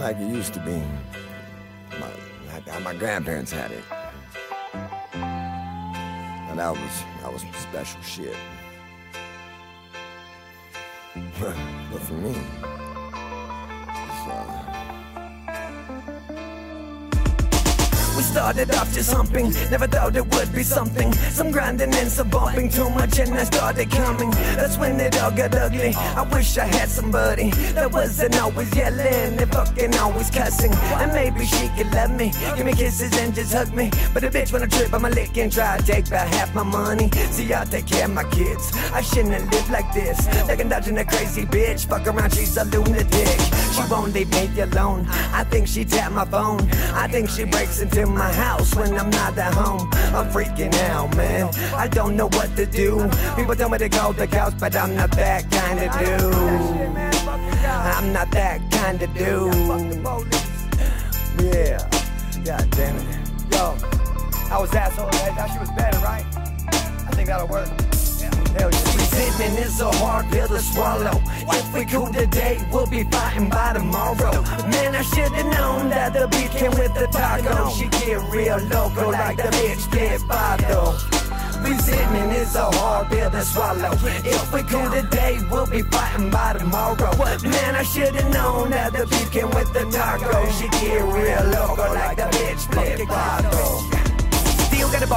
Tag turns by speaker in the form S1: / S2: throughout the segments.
S1: like it used to be. My, like my grandparents had it. And that was that was special shit. but for me, it's uh,
S2: started off just humping, never thought it would be something. Some grinding and some bumping, too much and I started coming. That's when it all got ugly. I wish I had somebody that wasn't always yelling and fucking always cussing. And maybe she could love me, give me kisses and just hug me. But a bitch wanna trip on my lick and try to take back half my money. See, I take care of my kids. I shouldn't lived like this. Like dodging a crazy bitch. Fuck around, she's a lunatic. She won't leave me alone. I think she tapped my phone. I think she breaks into my house when I'm not at home. I'm freaking out, man. I don't know what to do. People tell me to go the couch, but I'm not that kind of dude. I'm not that kind of dude.
S1: yeah. God damn it.
S3: Yo, I was asshole. Right? That she was better, right? I think that'll work. Hell
S2: is a hard pill to swallow. If we cool today, we'll be fighting by tomorrow. Man, I should've known that the beat came with the taco. She get real loco like the bitch get bottle. Resentment is a hard pill to swallow. If we cool today, we'll be fighting by tomorrow. Man, I should've known that the beat came with the taco. She get real loco like the bitch get bottle.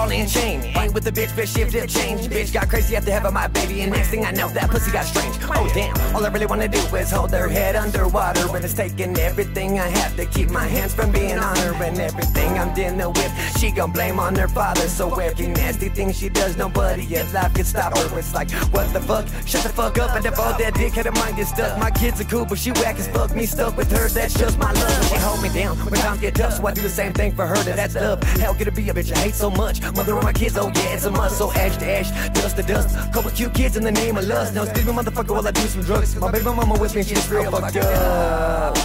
S2: Ball and chain. Ain't with the bitch, bitch, shift, dip, change. Bitch got crazy after having my baby, and next thing I know, that pussy got strange. Oh damn, all I really wanna do is hold her head underwater, and it's taking everything I have to keep my hands from being on her, and everything I'm dealing with, she gon' blame on her father. So every nasty thing she does, nobody alive can stop her. It's like, what the fuck? Shut the fuck up and default that dick had a mind get stuck. My kids are cool, but she whack as fuck. Me stuck with her, that's just my love. She hold me down when times get tough, so I do the same thing for her. That that's love. Hell, could it be a bitch I hate so much? Mother of my kids, oh yeah, it's a must. So ash to ash, dust to dust. Couple cute kids in the name of lust. Now me, motherfucker, while I do some drugs. My baby mama with me, she's real fucked up.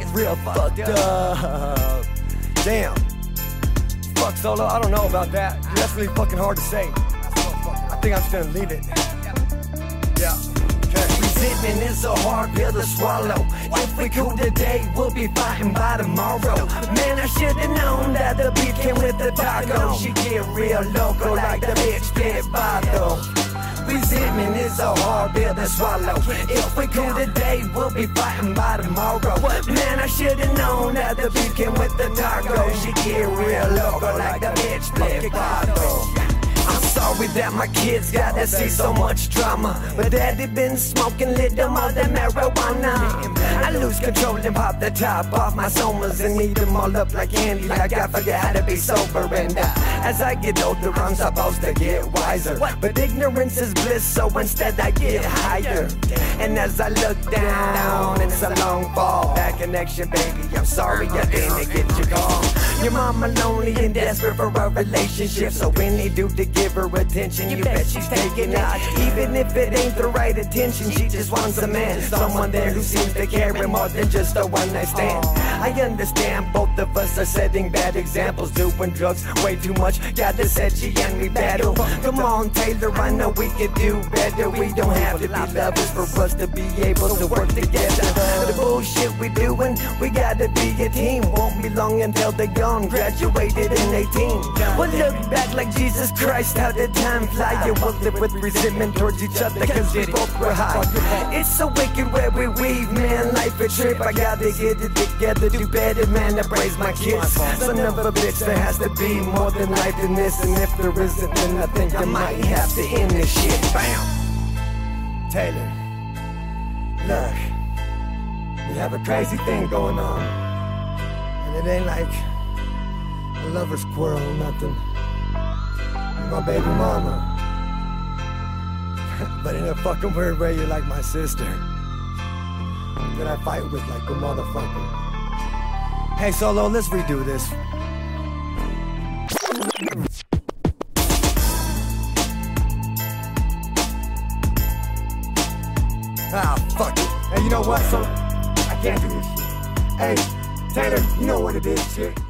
S2: It's real fucked up.
S3: Damn. Fuck solo. I don't know about that. That's really fucking hard to say. I think I'm just gonna leave it. Yeah.
S2: Resentment is a hard pill to swallow. If we cool today, we'll be fighting by tomorrow. Man, I should've known that the beat came with the taco. She get real loco like the bitch get bottle. Resentment is a hard pill to swallow. If we cool today, we'll be fighting by tomorrow. Man, I should've known that the beat came with the taco. She get real loco like the bitch get bottle. Sorry that my kids gotta see so much drama. But daddy been smoking little more than marijuana. I lose control and pop the top off my somas and eat them all up like candy. Like I gotta forget how to be sober. And uh, as I get older, I'm supposed to get wiser. But ignorance is bliss, so instead I get higher. And as I look down, it's a long fall. That connection, baby, I'm sorry I didn't get your mama lonely and desperate for a relationship. So any dude to give her attention, you bet she's taking it. Even if it ain't the right attention, she just wants a man. Someone there who seems to care more than just a one night stand. I understand both of us are setting bad examples, doing drugs way too much. Got this edgy and we battle. Come on, Taylor, I know we can do better. We don't have to be lovers for us to be able to work together. The bullshit we doing, we gotta be a team. Long until they're gone, graduated in 18. We'll look back like Jesus Christ, how did time fly? Yeah, we'll live with resentment towards each other, cause we both were high. It's so wicked where we weave, man. Life a trip, I gotta get it together, do better, man. I praise my kids. Son of a bitch, there has to be more than life than this, and if there isn't, then I think I might have to end this shit. Bam! Taylor, look, we have a crazy thing going on, it ain't like a lover's quarrel or nothing. You're my baby mama. but in a fucking weird way, you're like my sister that I fight with like a motherfucker. Hey, Solo, let's redo this. Ah, fuck it. Hey, you know what, Solo? I can't do this. Hey, Taylor, you know what it is, shit.